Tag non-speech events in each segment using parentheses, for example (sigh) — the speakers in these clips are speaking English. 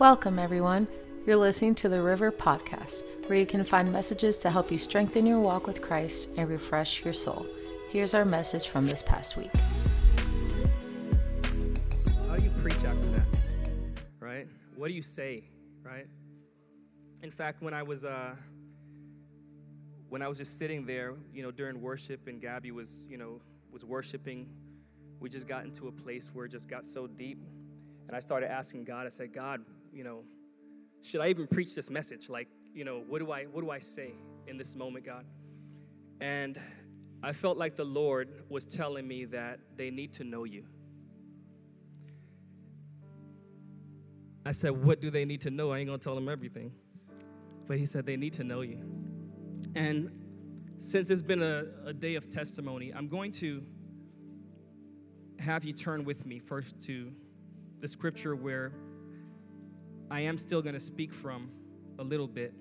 Welcome, everyone. You're listening to the River Podcast, where you can find messages to help you strengthen your walk with Christ and refresh your soul. Here's our message from this past week. How do you preach after that? Right? What do you say? Right? In fact, when I was uh, when I was just sitting there, you know, during worship, and Gabby was, you know, was worshiping, we just got into a place where it just got so deep, and I started asking God. I said, God, you know, should I even preach this message? Like, you know, what do I what do I say in this moment, God? And I felt like the Lord was telling me that they need to know you. I said, What do they need to know? I ain't gonna tell them everything. But he said, They need to know you. And since it's been a, a day of testimony, I'm going to have you turn with me first to the scripture where I am still going to speak from a little bit.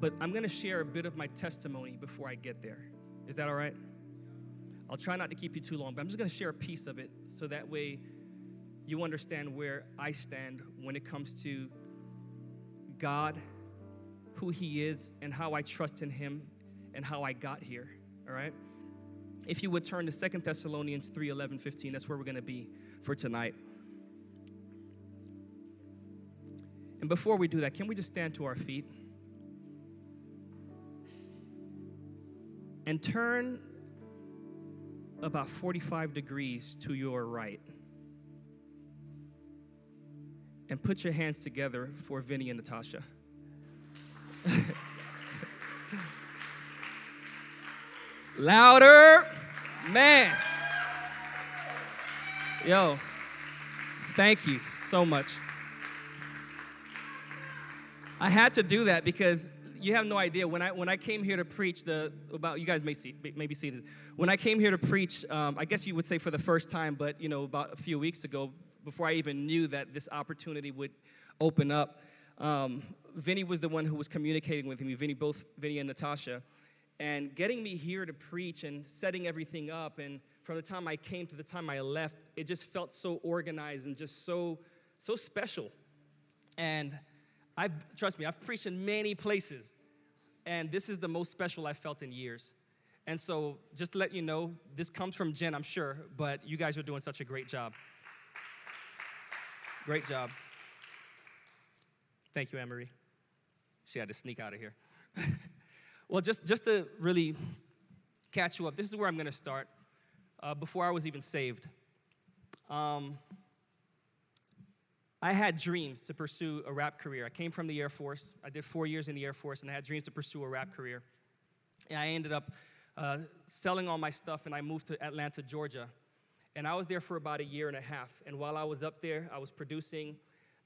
But I'm going to share a bit of my testimony before I get there. Is that all right? I'll try not to keep you too long, but I'm just going to share a piece of it so that way you understand where I stand when it comes to God, who He is, and how I trust in Him and how I got here. All right? If you would turn to Second Thessalonians 3 11, 15, that's where we're going to be for tonight. And before we do that, can we just stand to our feet and turn about 45 degrees to your right? And put your hands together for Vinny and Natasha. (laughs) Louder, man. Yo, thank you so much. I had to do that because you have no idea. When I when I came here to preach the about you guys may see may be seated. When I came here to preach um, I guess you would say for the first time but you know about a few weeks ago before I even knew that this opportunity would open up um, Vinny was the one who was communicating with me Vinny both Vinny and Natasha. And getting me here to preach and setting everything up and from the time I came to the time I left it just felt so organized and just so so special. And I've, trust me, I've preached in many places, and this is the most special I've felt in years. And so, just to let you know, this comes from Jen, I'm sure, but you guys are doing such a great job. Great job. Thank you, Anne-Marie. She had to sneak out of here. (laughs) well, just, just to really catch you up, this is where I'm going to start. Uh, before I was even saved, um, I had dreams to pursue a rap career. I came from the Air Force. I did four years in the Air Force, and I had dreams to pursue a rap career. And I ended up uh, selling all my stuff, and I moved to Atlanta, Georgia. And I was there for about a year and a half. And while I was up there, I was producing,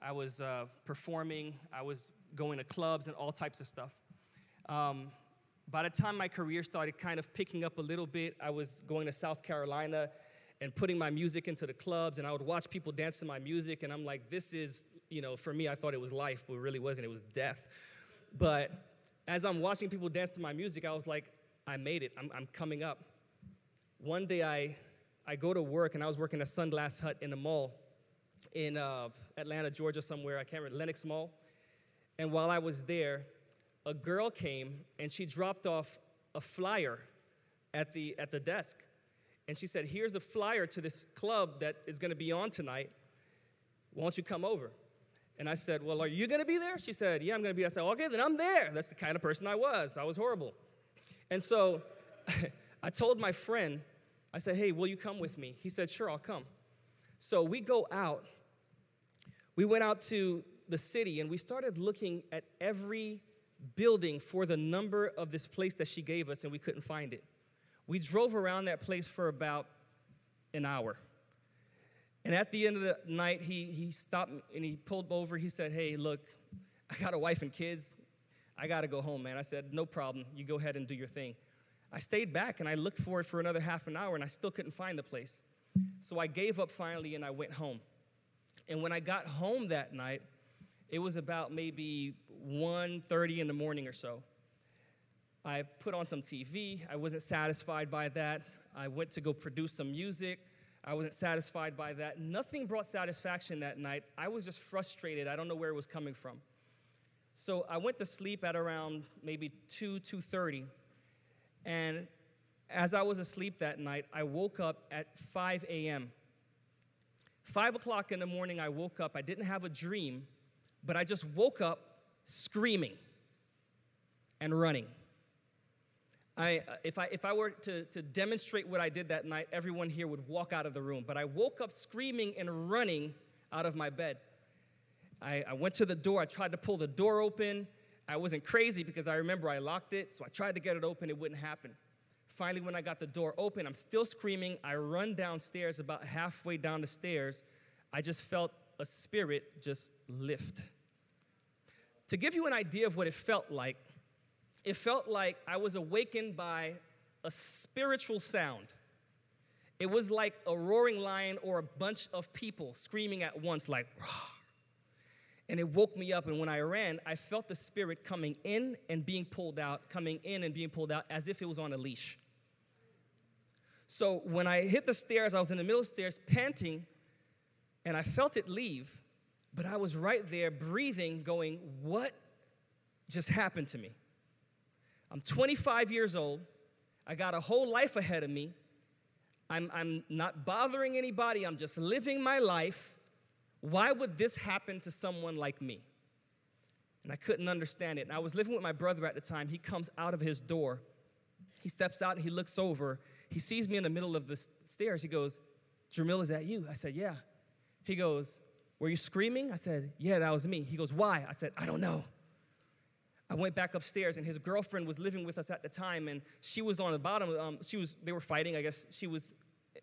I was uh, performing, I was going to clubs and all types of stuff. Um, by the time my career started kind of picking up a little bit, I was going to South Carolina and putting my music into the clubs, and I would watch people dance to my music, and I'm like, this is, you know, for me, I thought it was life, but it really wasn't, it was death. But as I'm watching people dance to my music, I was like, I made it, I'm, I'm coming up. One day I, I go to work, and I was working at Sunglass Hut in a mall in uh, Atlanta, Georgia, somewhere, I can't remember, Lenox Mall. And while I was there, a girl came and she dropped off a flyer at the, at the desk and she said, Here's a flyer to this club that is to be on tonight. Won't you come over? And I said, Well, are you to be there? She said, Yeah, I'm to be. I said, Okay, then I'm there. That's the kind of person I was. I was horrible. And so (laughs) I told my friend, I said, Hey, will you come with me? He said, Sure, I'll come. So we go out. We went out to the city and we started looking at every building for the number of this place that she gave us, and we couldn't find it. We drove around that place for about an hour. And at the end of the night, he, he stopped and he pulled over. He said, Hey, look, I got a wife and kids. I got to go home, man. I said, No problem. You go ahead and do your thing. I stayed back and I looked for it for another half an hour and I still couldn't find the place. So I gave up finally and I went home. And when I got home that night, it was about maybe 1:30 in the morning or so. I put on some TV. I wasn't satisfied by that. I went to go produce some music. I wasn't satisfied by that. Nothing brought satisfaction that night. I was just frustrated. I don't know where it was coming from. So I went to sleep at around maybe 2, 2.30. And as I was asleep that night, I woke up at 5 a.m. 5 o'clock in the morning, I woke up. I didn't have a dream, but I just woke up screaming and running. I, if, I, if I were to, to demonstrate what I did that night, everyone here would walk out of the room. But I woke up screaming and running out of my bed. I, I went to the door. I tried to pull the door open. I wasn't crazy because I remember I locked it, so I tried to get it open. It wouldn't happen. Finally, when I got the door open, I'm still screaming. I run downstairs. About halfway down the stairs, I just felt a spirit just lift. To give you an idea of what it felt like, it felt like I was awakened by a spiritual sound. It was like a roaring lion or a bunch of people screaming at once, like, Rah. and it woke me up. And when I ran, I felt the spirit coming in and being pulled out, coming in and being pulled out as if it was on a leash. So when I hit the stairs, I was in the middle of the stairs panting, and I felt it leave, but I was right there breathing, going, What just happened to me? I'm 25 years old. I got a whole life ahead of me. I'm, I'm not bothering anybody. I'm just living my life. Why would this happen to someone like me? And I couldn't understand it. And I was living with my brother at the time. He comes out of his door. He steps out and he looks over. He sees me in the middle of the stairs. He goes, Germil, is that you? I said, Yeah. He goes, Were you screaming? I said, Yeah, that was me. He goes, Why? I said, I don't know. I went back upstairs, and his girlfriend was living with us at the time, and she was on the bottom. Um, she was, they were fighting. I guess she was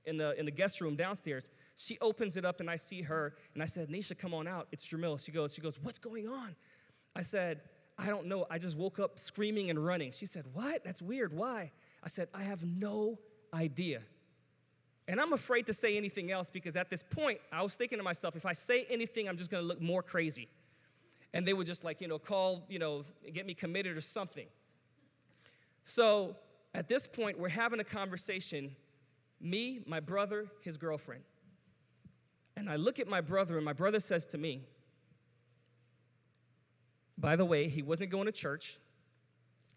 in the in the guest room downstairs. She opens it up, and I see her, and I said, "Nisha, come on out. It's Germil." She goes, "She goes, what's going on?" I said, "I don't know. I just woke up screaming and running." She said, "What? That's weird. Why?" I said, "I have no idea." And I'm afraid to say anything else because at this point, I was thinking to myself, if I say anything, I'm just going to look more crazy and they would just like, you know, call, you know, get me committed or something. So at this point, we're having a conversation me, my brother, his girlfriend. And I look at my brother, and my brother says to me, by the way, he wasn't going to church,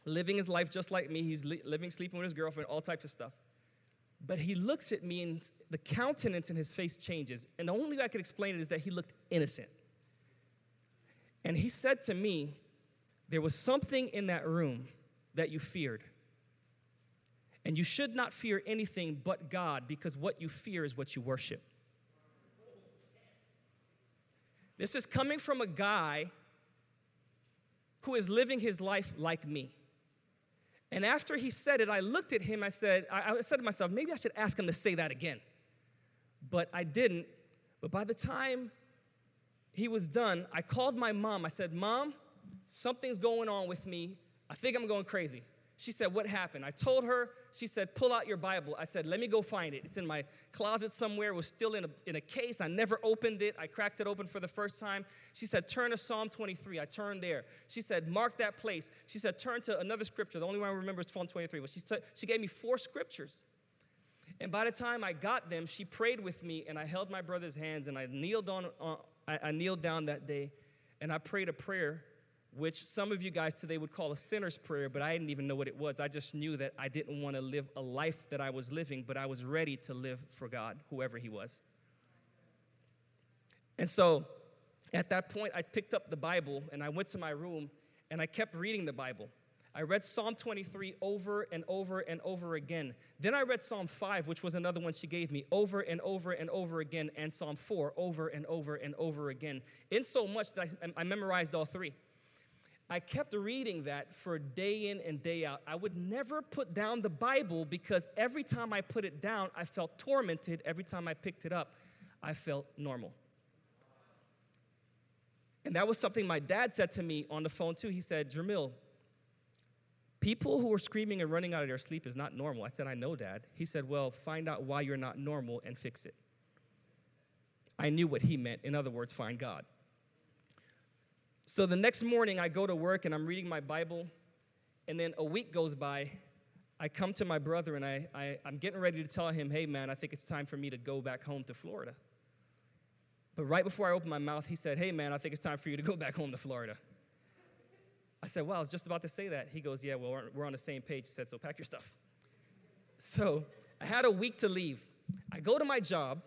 living his life just like me. He's li- living, sleeping with his girlfriend, all types of stuff. But he looks at me, and the countenance in his face changes. And the only way I could explain it is that he looked innocent. And he said to me, There was something in that room that you feared. And you should not fear anything but God because what you fear is what you worship. This is coming from a guy who is living his life like me. And after he said it, I looked at him. I said, I, I said to myself, maybe I should ask him to say that again. But I didn't. But by the time he was done, I called my mom. I said, Mom, something's going on with me. I think I'm going crazy. She said, What happened? I told her. She said, Pull out your Bible. I said, Let me go find it. It's in my closet somewhere. It was still in a, in a case. I never opened it. I cracked it open for the first time. She said, Turn to Psalm 23. I turned there. She said, Mark that place. She said, Turn to another scripture. The only one I remember is Psalm 23. But she, said, she gave me four scriptures. And by the time I got them, she prayed with me, and I held my brother's hands and I kneeled on, on I, I kneeled down that day and I prayed a prayer which some of you guys today would call a sinner's prayer, but I didn't even know what it was. I just knew that I didn't want to live a life that I was living, but I was ready to live for God, whoever He was. And so at that point, I picked up the Bible and I went to my room and I kept reading the Bible. I read Psalm 23 over and over and over again. Then I read Psalm 5, which was another one she gave me, over and over and over again, and Psalm 4 over and over and over again. In so much that I, I memorized all three. I kept reading that for day in and day out. I would never put down the Bible because every time I put it down, I felt tormented. Every time I picked it up, I felt normal. And that was something my dad said to me on the phone too. He said, Germil, People who are screaming and running out of their sleep is not normal. I said, I know, Dad. He said, Well, find out why you're not normal and fix it. I knew what he meant. In other words, find God. So the next morning, I go to work and I'm reading my Bible, and then a week goes by. I come to my brother and I, I, I'm getting ready to tell him, hey, man, I think it's time for me to go back home to Florida. But right before I open my mouth, he said, hey, man, I think it's time for you to go back home to Florida. I said, well, I was just about to say that. He goes, yeah, well, we're, on the same page. He said, so pack your stuff. So I had a week to leave. I go to my job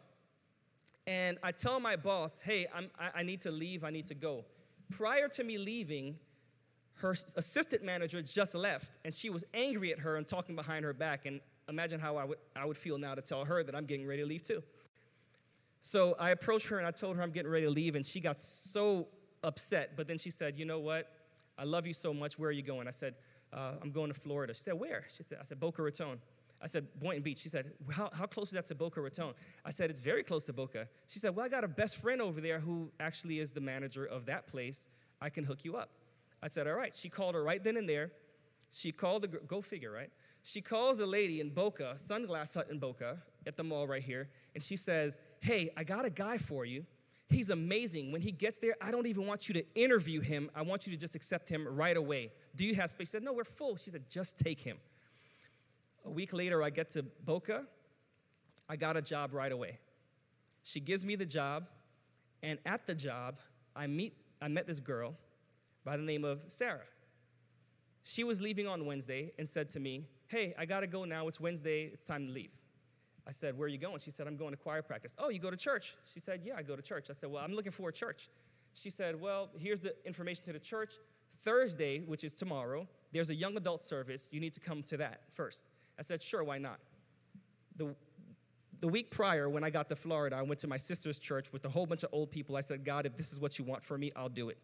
and I tell my boss, hey, I'm, I, I need to leave, I need to go. Prior to me leaving, her assistant manager just left and she was angry at her and talking behind her back. And imagine how I would, I would feel now to tell her that I'm getting ready to leave too. So I approached her and I told her I'm getting ready to leave, and she got so upset. But then she said, You know what? I love you so much. Where are you going? I said, uh, I'm going to Florida. She said, Where? She said, I said, Boca Raton. I said, Boynton Beach. She said, how, how close is that to Boca Raton? I said, It's very close to Boca. She said, Well, I got a best friend over there who actually is the manager of that place. I can hook you up. I said, All right. She called her right then and there. She called the, go figure, right? She calls the lady in Boca, Sunglass Hut in Boca, at the mall right here, and she says, Hey, I got a guy for you. He's amazing. When he gets there, I don't even want you to interview him. I want you to just accept him right away. Do you have space? She said, No, we're full. She said, Just take him. A week later, I get to Boca. I got a job right away. She gives me the job, and at the job, I meet I met this girl by the name of Sarah. She was leaving on Wednesday and said to me, Hey, I gotta go now. It's Wednesday. It's time to leave. I said, Where are you going? She said, I'm going to choir practice. Oh, you go to church? She said, Yeah, I go to church. I said, Well, I'm looking for a church. She said, Well, here's the information to the church. Thursday, which is tomorrow, there's a young adult service. You need to come to that first. I said, Sure, why not? The, the week prior, when I got to Florida, I went to my sister's church with a whole bunch of old people. I said, God, if this is what you want for me, I'll do it.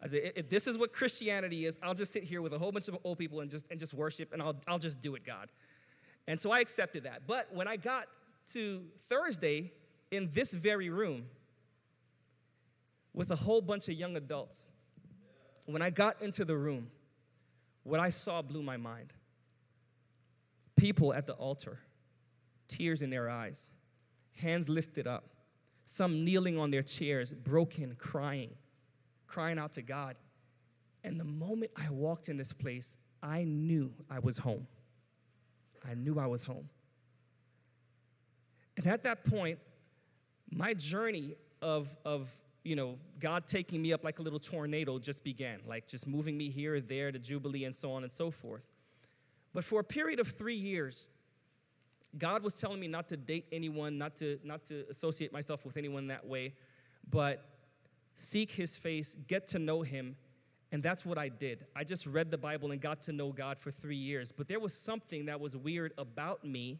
I said, if this is what Christianity is, I'll just sit here with a whole bunch of old people and just, and just worship, and I'll, I'll just do it, God. And so I accepted that. But when I got to Thursday in this very room with a whole bunch of young adults, when I got into the room, what I saw blew my mind. People at the altar, tears in their eyes, hands lifted up, some kneeling on their chairs, broken, crying, crying out to God. And the moment I walked in this place, I knew I was home. I knew I was home. And at that point, my journey of, of you know, God taking me up like a little tornado just began, like just moving me here, there, to Jubilee, and so on and so forth. But for a period of three years, God was telling me not to date anyone, not to, not to associate myself with anyone that way, but seek his face, get to know him, and that's what I did. I just read the Bible and got to know God for three years. But there was something that was weird about me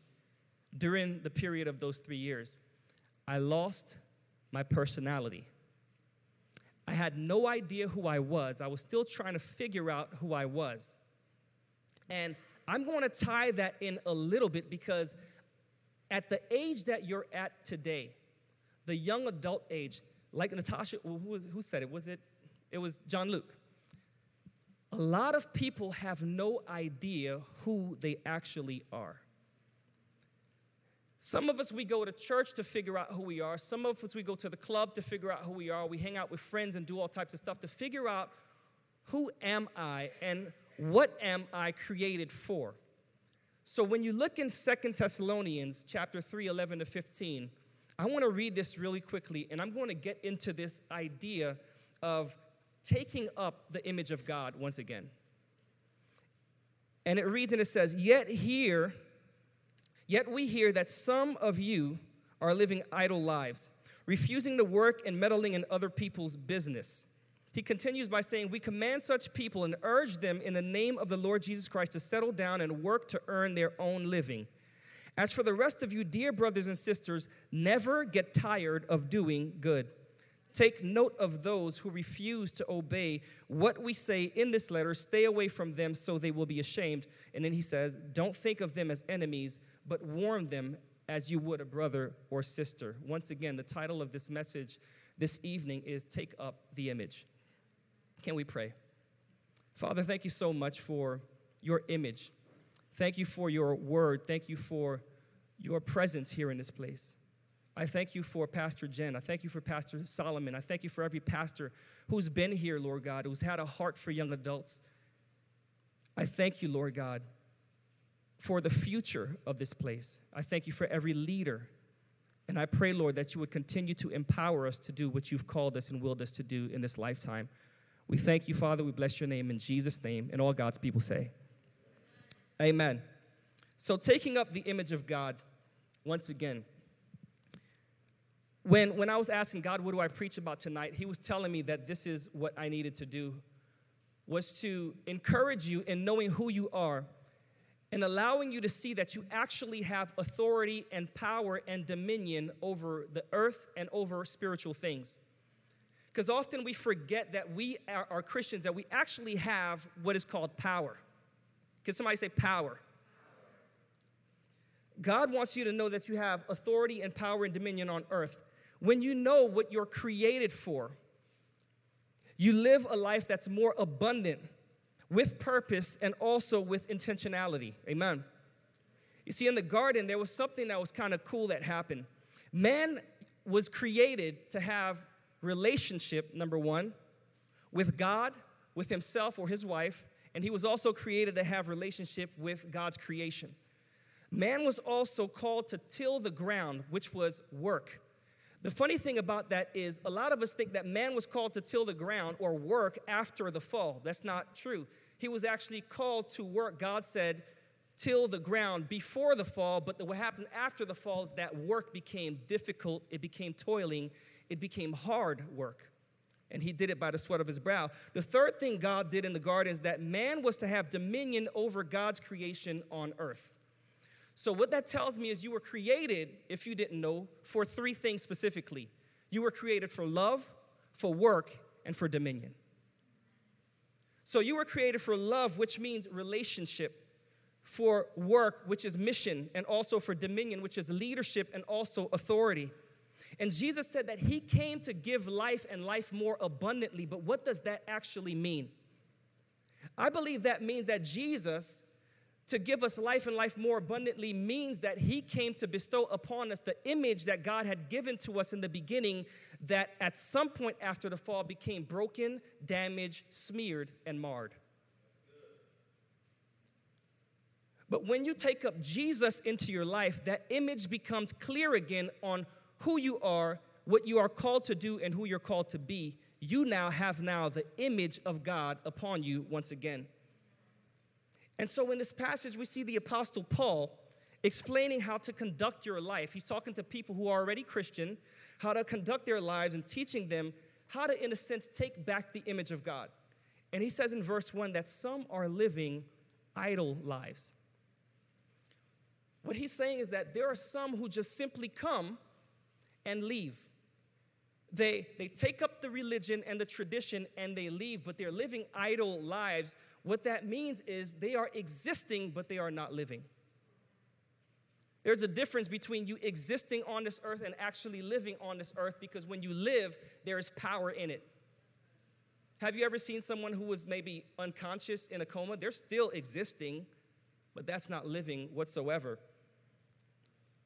during the period of those three years. I lost my personality. I had no idea who I was. I was still trying to figure out who I was. And I'm going to tie that in a little bit because at the age that you're at today, the young adult age, like Natasha, who, who said it? Was it? It was John Luke a lot of people have no idea who they actually are. Some of us, we go to church to figure out who we are. Some of us, we go to the club to figure out who we are. We hang out with friends and do all types of stuff to figure out who am I and what am I created for. So when you look in Second Thessalonians chapter 3, 11 to 15, I want to read this really quickly, and I'm going to get into this idea of taking up the image of God once again. And it reads and it says, Yet here, yet we hear that some of you are living idle lives, refusing to work and meddling in other people's business. He continues by saying, We command such people and urge them in the name of the Lord Jesus Christ to settle down and work to earn their own living. As for the rest of you, dear brothers and sisters, never get tired of doing good. Take note of those who refuse to obey what we say in this letter. Stay away from them so they will be ashamed. And then he says, Don't think of them as enemies, but warn them as you would a brother or sister. Once again, the title of this message this evening is Take Up the Image. Can we pray? Father, thank you so much for your image. Thank you for your word. Thank you for your presence here in this place. I thank you for Pastor Jen. I thank you for Pastor Solomon. I thank you for every pastor who's been here, Lord God, who's had a heart for young adults. I thank you, Lord God, for the future of this place. I thank you for every leader. And I pray, Lord, that you would continue to empower us to do what you've called us and willed us to do in this lifetime. We thank you, Father. We bless your name in Jesus' name. And all God's people say, Amen. So, taking up the image of God, once again, when, when I was asking God, what do I preach about tonight? He was telling me that this is what I needed to do, was to encourage you in knowing who you are and allowing you to see that you actually have authority and power and dominion over the earth and over spiritual things. Because often we forget that we are, are, Christians, that we actually have what is called power. Can somebody say power? God wants you to know that you have authority and power and dominion on earth. When you know what you're created for, you live a life that's more abundant with purpose and also with intentionality. Amen. You see, in the garden, there was something that was kind of cool that happened. Man was created to have relationship, number one, with God, with himself or his wife, and he was also created to have relationship with God's creation. Man was also called to till the ground, which was work. The funny thing about that is a lot of us think that man was called to till the ground or work after the fall. That's not true. He was actually called to work. God said, till the ground before the fall, but what happened after the fall is that work became difficult, it became toiling, it became hard work. And he did it by the sweat of his brow. The third thing God did in the garden is that man was to have dominion over God's creation on earth. So, what that tells me is you were created, if you didn't know, for three things specifically. You were created for love, for work, and for dominion. So, you were created for love, which means relationship, for work, which is mission, and also for dominion, which is leadership and also authority. And Jesus said that He came to give life and life more abundantly. But what does that actually mean? I believe that means that Jesus to give us life and life more abundantly means that he came to bestow upon us the image that God had given to us in the beginning, that at some point after the fall became broken, damaged, smeared, and marred. But when you take up Jesus into your life, that image becomes clear again on who you are, what you are called to do, and who you're called to be. You now have now the image of God upon you once again. And so in this passage, we see the Apostle Paul explaining how to conduct your life. He's talking to people who are already Christian, how to conduct their lives and teaching them how to, in a sense, take back the image of God. And he says in verse 1 that some are living idle lives. What he's saying is that there are some who just simply come and leave. They, they take up the religion and the tradition and they leave, but they're living idle lives what that means is they are existing, but they are not living. There's a difference between you existing on this earth and actually living on this earth because when you live, there is power in it. Have you ever seen someone who was maybe unconscious in a coma? They're still existing, but that's not living whatsoever.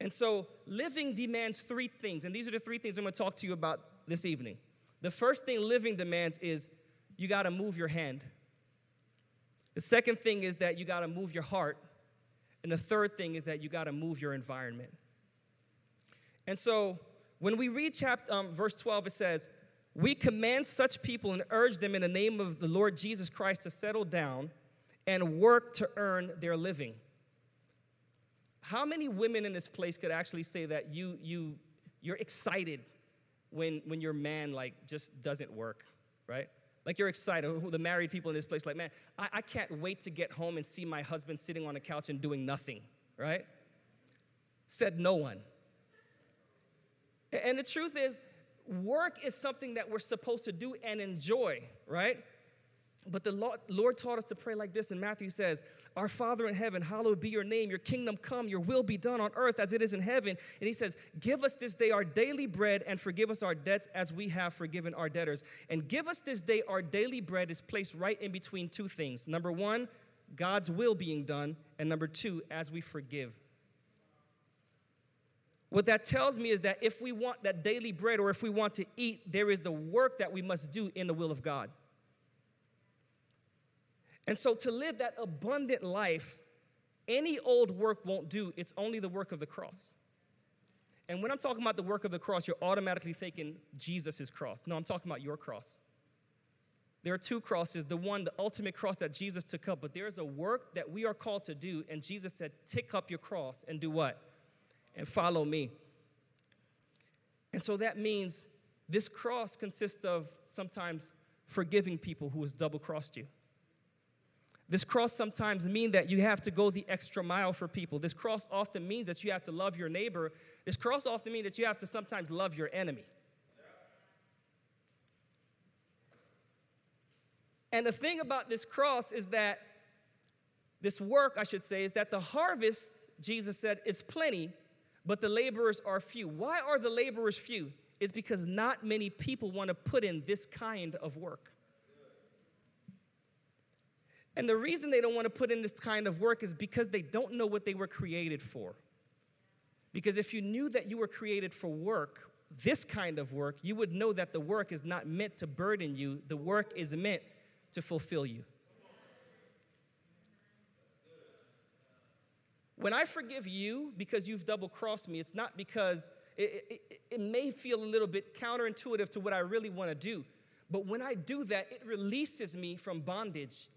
And so, living demands three things, and these are the three things I'm gonna talk to you about this evening. The first thing living demands is you gotta move your hand. The second thing is that you got to move your heart. And the third thing is that you got to move your environment. And so when we read chapter, um, verse 12, it says, We command such people and urge them in the name of the Lord Jesus Christ to settle down and work to earn their living. How many women in this place could actually say that you, you, you're excited when, when your man like just doesn't work, right? Like you're excited, the married people in this place, like, man, I, I can't wait to get home and see my husband sitting on the couch and doing nothing, right? Said no one. And the truth is, work is something that we're supposed to do and enjoy, right? But the Lord, taught us to pray like this, and Matthew says, Our Father in heaven, hallowed be your name, your kingdom come, your will be done on earth as it is in heaven. And he says, Give us this day our daily bread and forgive us our debts as we have forgiven our debtors. And give us this day our daily bread is placed right in between two things. Number one, God's will being done, and number two, as we forgive. What that tells me is that if we want that daily bread or if we want to eat, there is the work that we must do in the will of God. And so to live that abundant life, Any old work won't do, it's only the work of the cross. And when I'm talking about the work of the cross, you're automatically thinking Jesus' cross. No, I'm talking about your cross. There are two crosses the one, the ultimate cross that Jesus took up, but there is a work that we are called to do, and Jesus said, Take up your cross and do what? And follow me. And so that means this cross consists of sometimes forgiving people who has double crossed you. This cross sometimes means that you have to go the extra mile for people. This cross often means that you have to love your neighbor. This cross often means that you have to sometimes love your enemy. And the thing about this cross is that this work, I should say, is that the harvest, Jesus said, is plenty, but the laborers are few. Why are the laborers few? It's because not many people want to put in this kind of work. And the reason they don't want to put in this kind of work is because they don't know what they were created for. Because if you knew that you were created for work, this kind of work, you would know that the work is not meant to burden you, the work is meant to fulfill you. When I forgive you because you've double crossed me, it's not because it, it, it, may feel a little bit counterintuitive to what I really want to do. But when I do that, it releases me from bondage.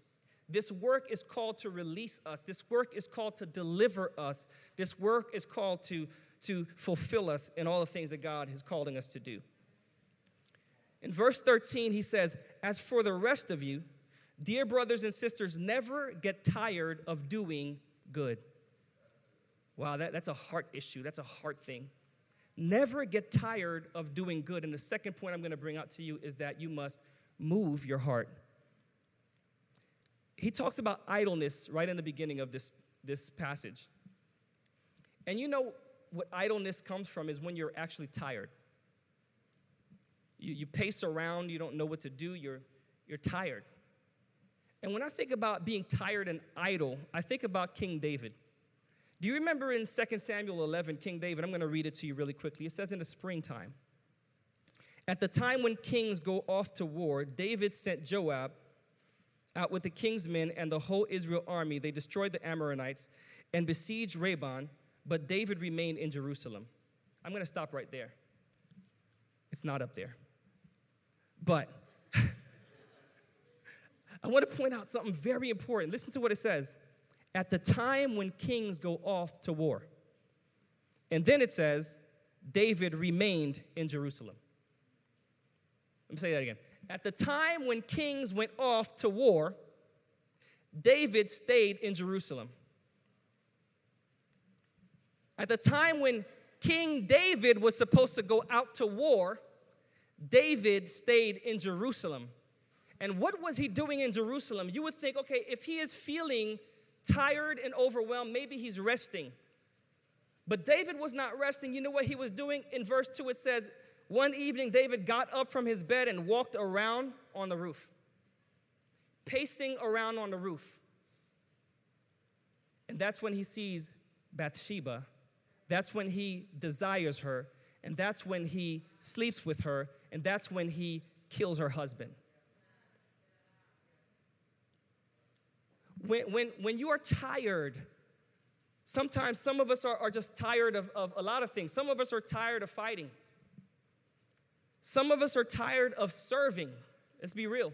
This work is called to release us. This work is called to deliver us. This work is called to, to fulfill us in all the things that God is calling us to do. In verse 13, he says, As for the rest of you, dear brothers and sisters, never get tired of doing good. Wow, that, that's a heart issue. That's a heart thing. Never get tired of doing good. And the second point I'm going to bring out to you is that you must move your heart. He talks about idleness right in the beginning of this, this passage. And you know what idleness comes from is when you're actually tired. You, you pace around, you don't know what to do, you're, you're tired. And when I think about being tired and idle, I think about King David. Do you remember in 2 Samuel 11, King David? I'm going to read it to you really quickly. It says in the springtime, At the time when kings go off to war, David sent Joab out with the king's men and the whole Israel army. They destroyed the Ammonites and besieged Rabbah, but David remained in Jerusalem. I'm going to stop right there. It's not up there. But (laughs) I want to point out something very important. Listen to what it says. At the time when kings go off to war. And then it says, David remained in Jerusalem. Let me say that again. At the time when kings went off to war, David stayed in Jerusalem. At the time when King David was supposed to go out to war, David stayed in Jerusalem. And what was he doing in Jerusalem? You would think, okay, if he is feeling tired and overwhelmed, maybe he's resting. But David was not resting. You know what he was doing? In verse 2, it says, One evening, David got up from his bed and walked around on the roof, pacing around on the roof. And that's when he sees Bathsheba. That's when he desires her. And that's when he sleeps with her. And that's when he kills her husband. When, when, when you are tired, sometimes some of us are, are just tired of, of a lot of things. Some of us are tired of fighting. Some of us are tired of serving. Let's be real.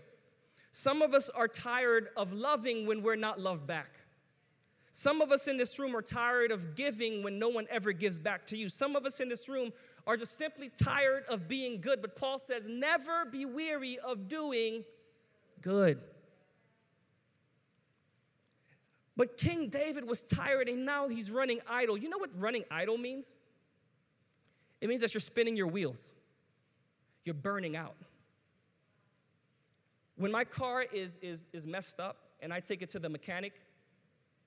Some of us are tired of loving when we're not loved back. Some of us in this room are tired of giving when no one ever gives back to you. Some of us in this room are just simply tired of being good. But Paul says, never be weary of doing good. But King David was tired and now he's running idle. You know what running idle means? It means that you're spinning your wheels, you're burning out. When my car is, is, is messed up and I take it to the mechanic,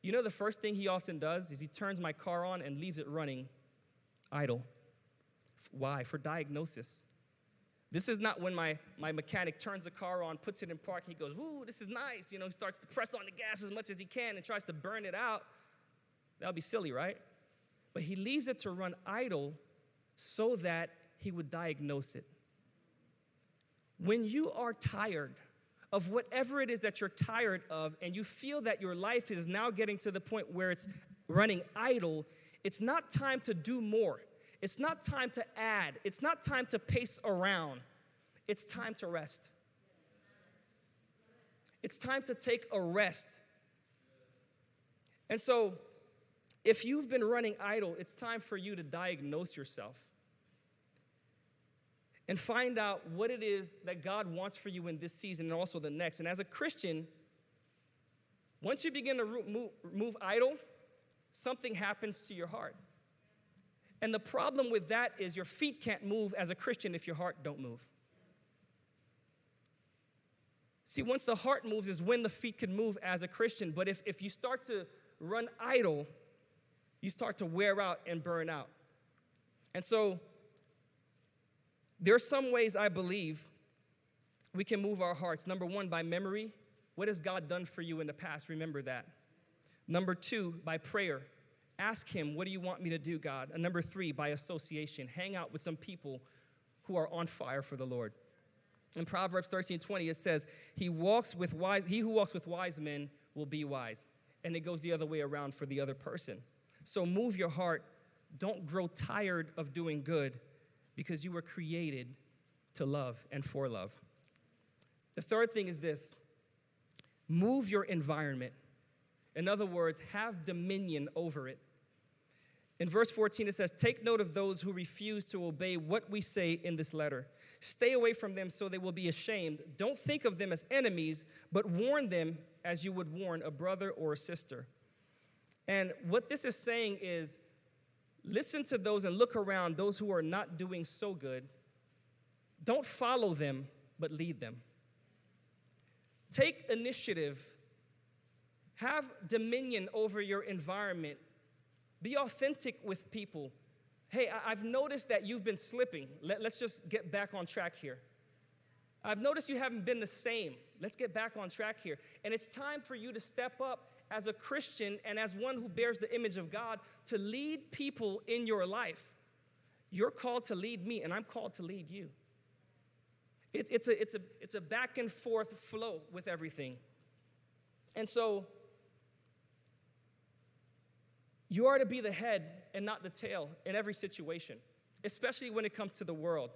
you know the first thing he often does is he turns my car on and leaves it running idle. Why? For diagnosis. This is not when my, my mechanic turns the car on, puts it in park, he goes, Ooh, this is nice. You know, he starts to press on the gas as much as he can and tries to burn it out. That would be silly, right? But he leaves it to run idle so that he would diagnose it. When you are tired of whatever it is that you're tired of, and you feel that your life is now getting to the point where it's running idle, it's not time to do more. It's not time to add. It's not time to pace around. It's time to rest. It's time to take a rest. And so, if you've been running idle, it's time for you to diagnose yourself and find out what it is that God wants for you in this season and also the next. And as a Christian, once you begin to move, move idle, something happens to your heart. And the problem with that is your feet can't move as a Christian if your heart don't move. See, once the heart moves is when the feet can move as a Christian. But if, if you start to run idle, you start to wear out and burn out. And so there are some ways I believe we can move our hearts. Number one, by memory. What has God done for you in the past? Remember that. Number two, by prayer. Ask Him, What do you want me to do, God? And number three, by association. Hang out with some people who are on fire for the Lord. In Proverbs 13 20, it says, He walks with wise, he who walks with wise men will be wise. And it goes the other way around for the other person. So move your heart. Don't grow tired of doing good because you were created to love and for love. The third thing is this move your environment. In other words, have dominion over it. In verse 14, it says, Take note of those who refuse to obey what we say in this letter. Stay away from them so they will be ashamed. Don't think of them as enemies, but warn them as you would warn a brother or a sister. And what this is saying is listen to those and look around, those who are not doing so good. Don't follow them, but lead them. Take initiative, have dominion over your environment, be authentic with people. Hey, I've noticed that you've been slipping. Let, us just get back on track here. I've noticed you haven't been the same. Let's get back on track here. And it's time for you to step up as a Christian and as one who bears the image of God to lead people in your life. You're called to lead me, and I'm called to lead you. It, it's, a, it's, a, it's a back and forth flow with everything. And so, you are to be the head and not the tail in every situation, especially when it comes to the world.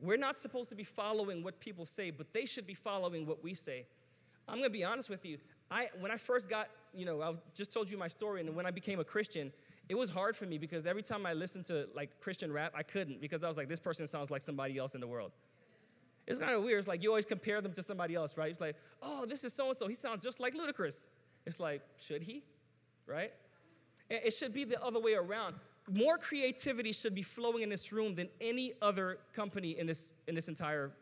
We're not supposed to be following what people say, but they should be following what we say. I'm gonna be honest with you. I, when I first got, you know, I was, just told you my story, and when I became a Christian, it was hard for me because every time I listened to like Christian rap, I couldn't because I was like, this person sounds like somebody else in the world. It's kind of weird. It's like you always compare them to somebody else, right? It's like, oh, this is so and so. He sounds just like Ludacris. It's like, should he? Right? It should be the other way around. More creativity should be flowing in this room than any other company in this, in this entire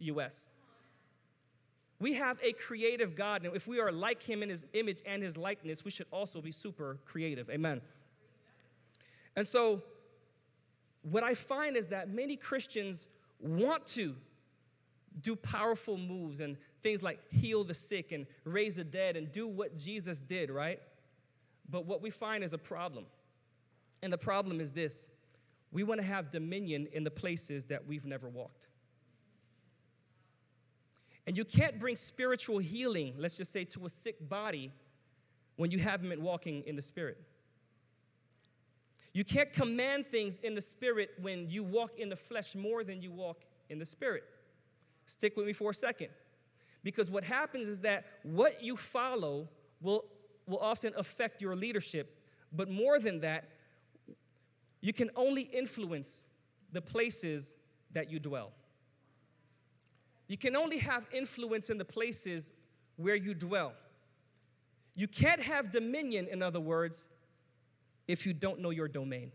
US. We have a creative God, and if we are like Him in His image and His likeness, we should also be super creative. Amen. And so, what I find is that many Christians want to do powerful moves and things like heal the sick and raise the dead and do what Jesus did, right? But what we find is a problem. And the problem is this we want to have dominion in the places that we've never walked. And you can't bring spiritual healing, let's just say, to a sick body when you haven't been walking in the Spirit. You can't command things in the Spirit when you walk in the flesh more than you walk in the Spirit. Stick with me for a second. Because what happens is that what you follow will, will often affect your leadership. But more than that, you can only influence the places that you dwell. You can only have influence in the places where you dwell. You can't have dominion, in other words, if you don't know your domain.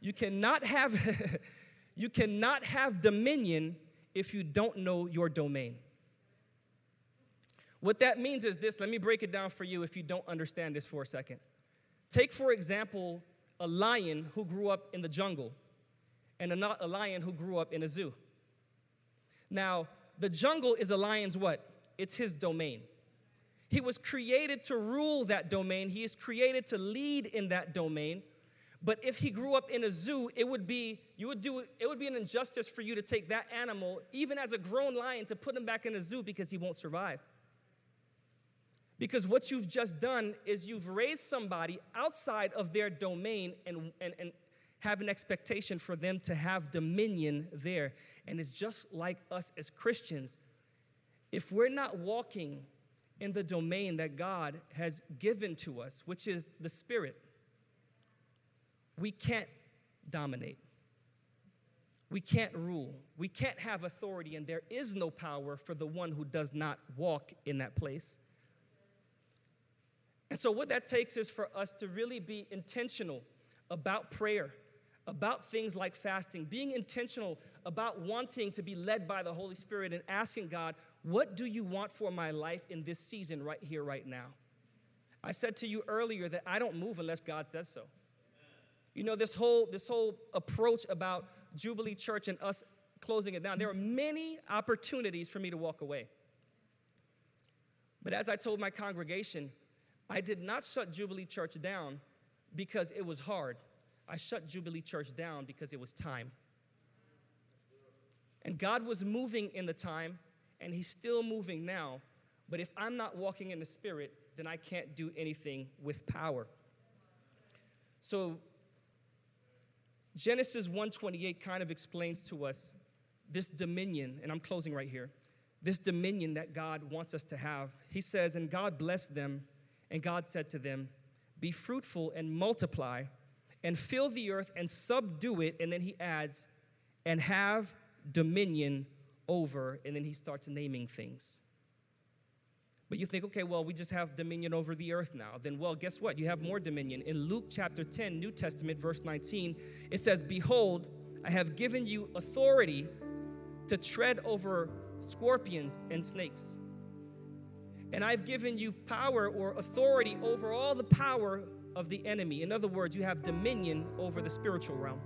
You cannot have (laughs) you cannot have dominion if you don't know your domain. What that means is this, let me break it down for you if you don't understand this for a second. Take for example a lion who grew up in the jungle and a, not a lion who grew up in a zoo. Now, the jungle is a lion's what? It's his domain. He was created to rule that domain, he is created to lead in that domain. But if he grew up in a zoo, it would be you would do it would be an injustice for you to take that animal, even as a grown lion, to put him back in a zoo because he won't survive. Because what you've just done is you've raised somebody outside of their domain and, and, and have an expectation for them to have dominion there. And it's just like us as Christians. If we're not walking in the domain that God has given to us, which is the Spirit, we can't dominate. We can't rule. We can't have authority, and there is no power for the one who does not walk in that place. And so, what that takes is for us to really be intentional about prayer, about things like fasting, being intentional about wanting to be led by the Holy Spirit and asking God, What do you want for my life in this season, right here, right now? I said to you earlier that I don't move unless God says so. You know, this whole, this whole approach about Jubilee Church and us closing it down, there are many opportunities for me to walk away. But as I told my congregation, I did not shut Jubilee Church down because it was hard. I shut Jubilee Church down because it was time. And God was moving in the time, and He's still moving now. But if I'm not walking in the Spirit, then I can't do anything with power. So Genesis 1:28 kind of explains to us this dominion, and I'm closing right here. This dominion that God wants us to have. He says, "And God blessed them, and God said to them, Be fruitful and multiply, and fill the earth and subdue it." And then he adds, "And have dominion over." And then he starts naming things. But you think, okay, well, we just have dominion over the earth now. Then, well, guess what? You have more dominion. In Luke chapter 10, New Testament, verse 19, it says, Behold, I have given you authority to tread over scorpions and snakes. And I've given you power or authority over all the power of the enemy. In other words, you have dominion over the spiritual realm.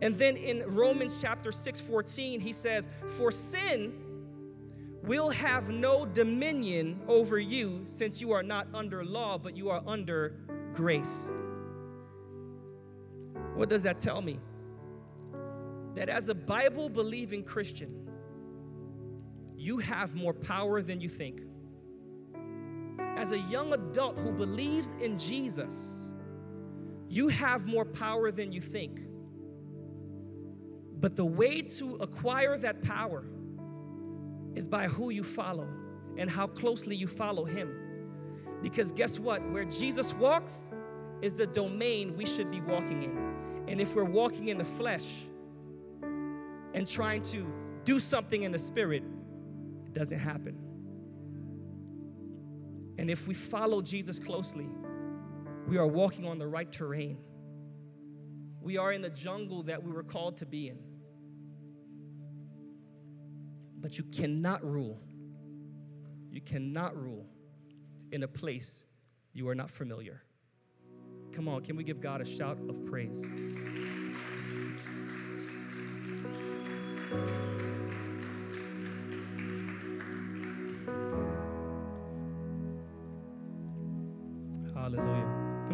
And then in Romans chapter 6, 14, he says, For sin will have no dominion over you since you are not under law, but you are under grace. What does that tell me? That as a Bible believing Christian, you have more power than you think. As a young adult who believes in Jesus, you have more power than you think. But the way to acquire that power is by who you follow and how closely you follow Him. Because guess what? Where Jesus walks is the domain we should be walking in. And if we're walking in the flesh and trying to do something in the spirit, it doesn't happen. And if we follow Jesus closely, we are walking on the right terrain. We are in the jungle that we were called to be in. But you cannot rule. You cannot rule in a place you are not familiar. Come on, can we give God a shout of praise?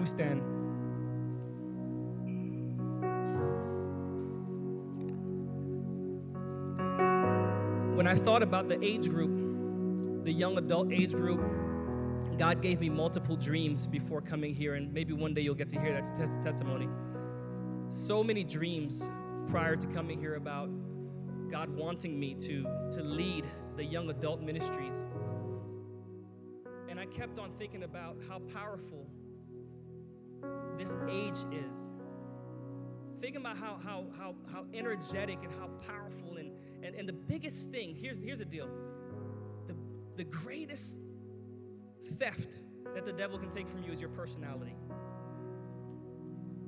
We stand? When I thought about the age group, the young adult age group, God gave me multiple dreams before coming here, and maybe one day you'll get to hear that tes- testimony. So many dreams prior to coming here about God wanting me to, to lead the young adult ministries. And I kept on thinking about how powerful this age is. Thinking about how, how, how, how energetic and how powerful and, and, and the biggest thing, here's, here's the deal. The, the greatest theft that the devil can take from you is your personality.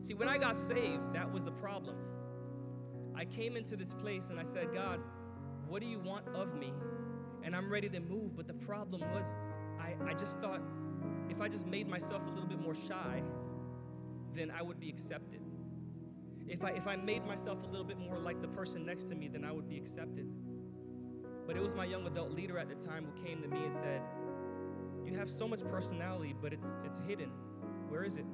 See, when I got saved, that was the problem. I came into this place and I said, God, what do you want of me? And I'm ready to move. But the problem was, I, I just thought if I just made myself a little bit more shy, then I would be accepted. If I, if I made myself a little bit more like the person next to me, then I would be accepted. But it was my young adult leader at the time who came to me and said, You have so much personality, but it's, it's hidden. Where is it?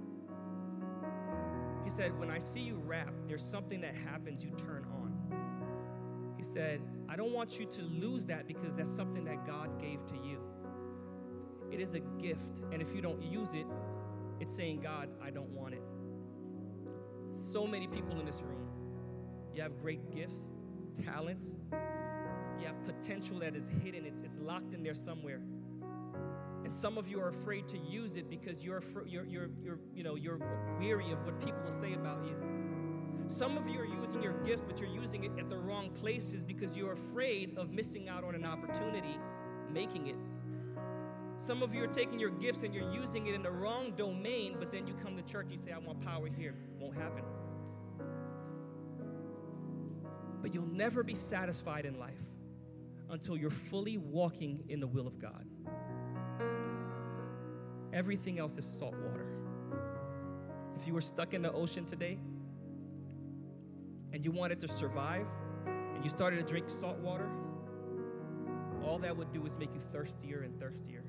He said, When I see you rap, there's something that happens, you turn on. He said, I don't want you to lose that because that's something that God gave to you. It is a gift, and if you don't use it, it's saying, God, I don't want. So many people in this room, you have great gifts, talents, you have potential that is hidden, it's, it's locked in there somewhere. And some of you are afraid to use it because you're, you're, you're, you're, you know, you're weary of what people will say about you. Some of you are using your gifts, but you're using it at the wrong places because you're afraid of missing out on an opportunity making it. Some of you are taking your gifts and you're using it in the wrong domain, but then you come to church you say, I want power here. Won't happen. But you'll never be satisfied in life until you're fully walking in the will of God. Everything else is salt water. If you were stuck in the ocean today and you wanted to survive and you started to drink salt water, all that would do is make you thirstier and thirstier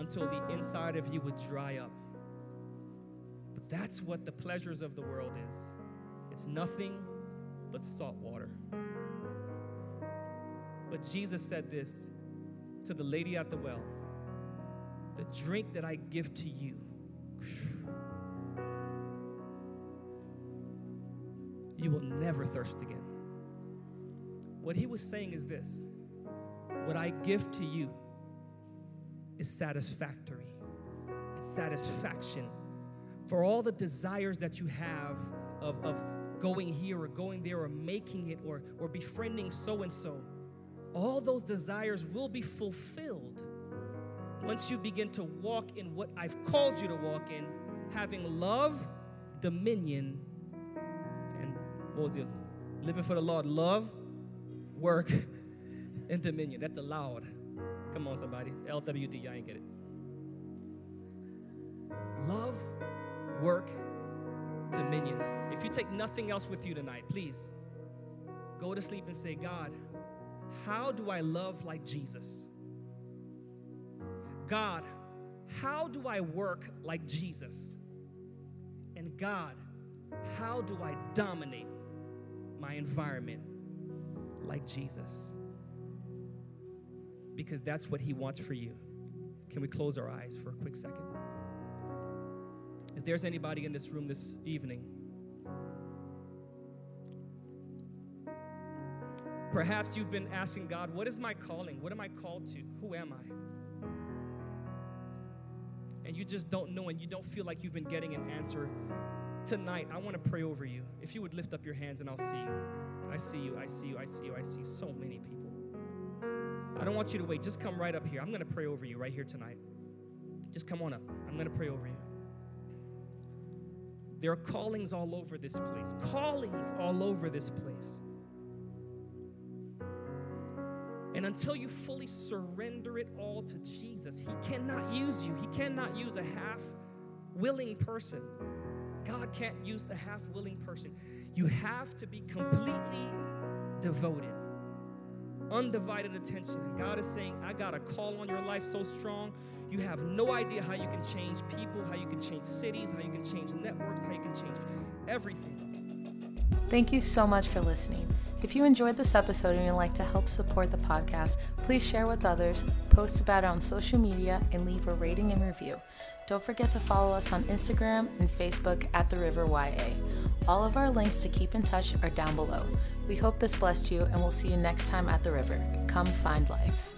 until the inside of you would dry up. But that's what the pleasures of the world is it's nothing but salt water. But Jesus said this to the lady at the well the drink that I give to you. You will never thirst again. What he was saying is this what I give to you is satisfactory, it's satisfaction for all the desires that you have of, of going here or going there or making it or, or befriending so and so. All those desires will be fulfilled once you begin to walk in what I've called you to walk in, having love, dominion, and what was it? Living for the Lord, love, work, (laughs) and dominion. That's loud. Come on, somebody. LWD, I ain't get it. Love, work, dominion. If you take nothing else with you tonight, please go to sleep and say, God, how do I love like Jesus? God, how do I work like Jesus? And God, how do I dominate my environment like Jesus? Because that's what He wants for you. Can we close our eyes for a quick second? If there's anybody in this room this evening, perhaps you've been asking God, What is my calling? What am I called to? Who am I? and you just don't know and you don't feel like you've been getting an answer, tonight I want to pray over you. If you would lift up your hands and I'll see you. I see you, I see you, I see you, I see so many people. I don't want you to wait. Just come right up here. I'm going to pray over you right here tonight. Just come on up. I'm going to pray over you. There are callings all over this place. Callings all over this place. And until you fully surrender it all to Jesus, He cannot use you. He cannot use a half willing person. God can't use a half willing person. You have to be completely devoted, undivided attention. And God is saying, I got a call on your life so strong, you have no idea how you can change people, how you can change cities, how you can change networks, how you can change everything. Thank you so much for listening. If you enjoyed this episode and you'd like to help support the podcast, please share with others, post about it on social media, and leave a rating and review. Don't forget to follow us on Instagram and Facebook at The River YA. All of our links to keep in touch are down below. We hope this blessed you, and we'll see you next time at the river. Come find life.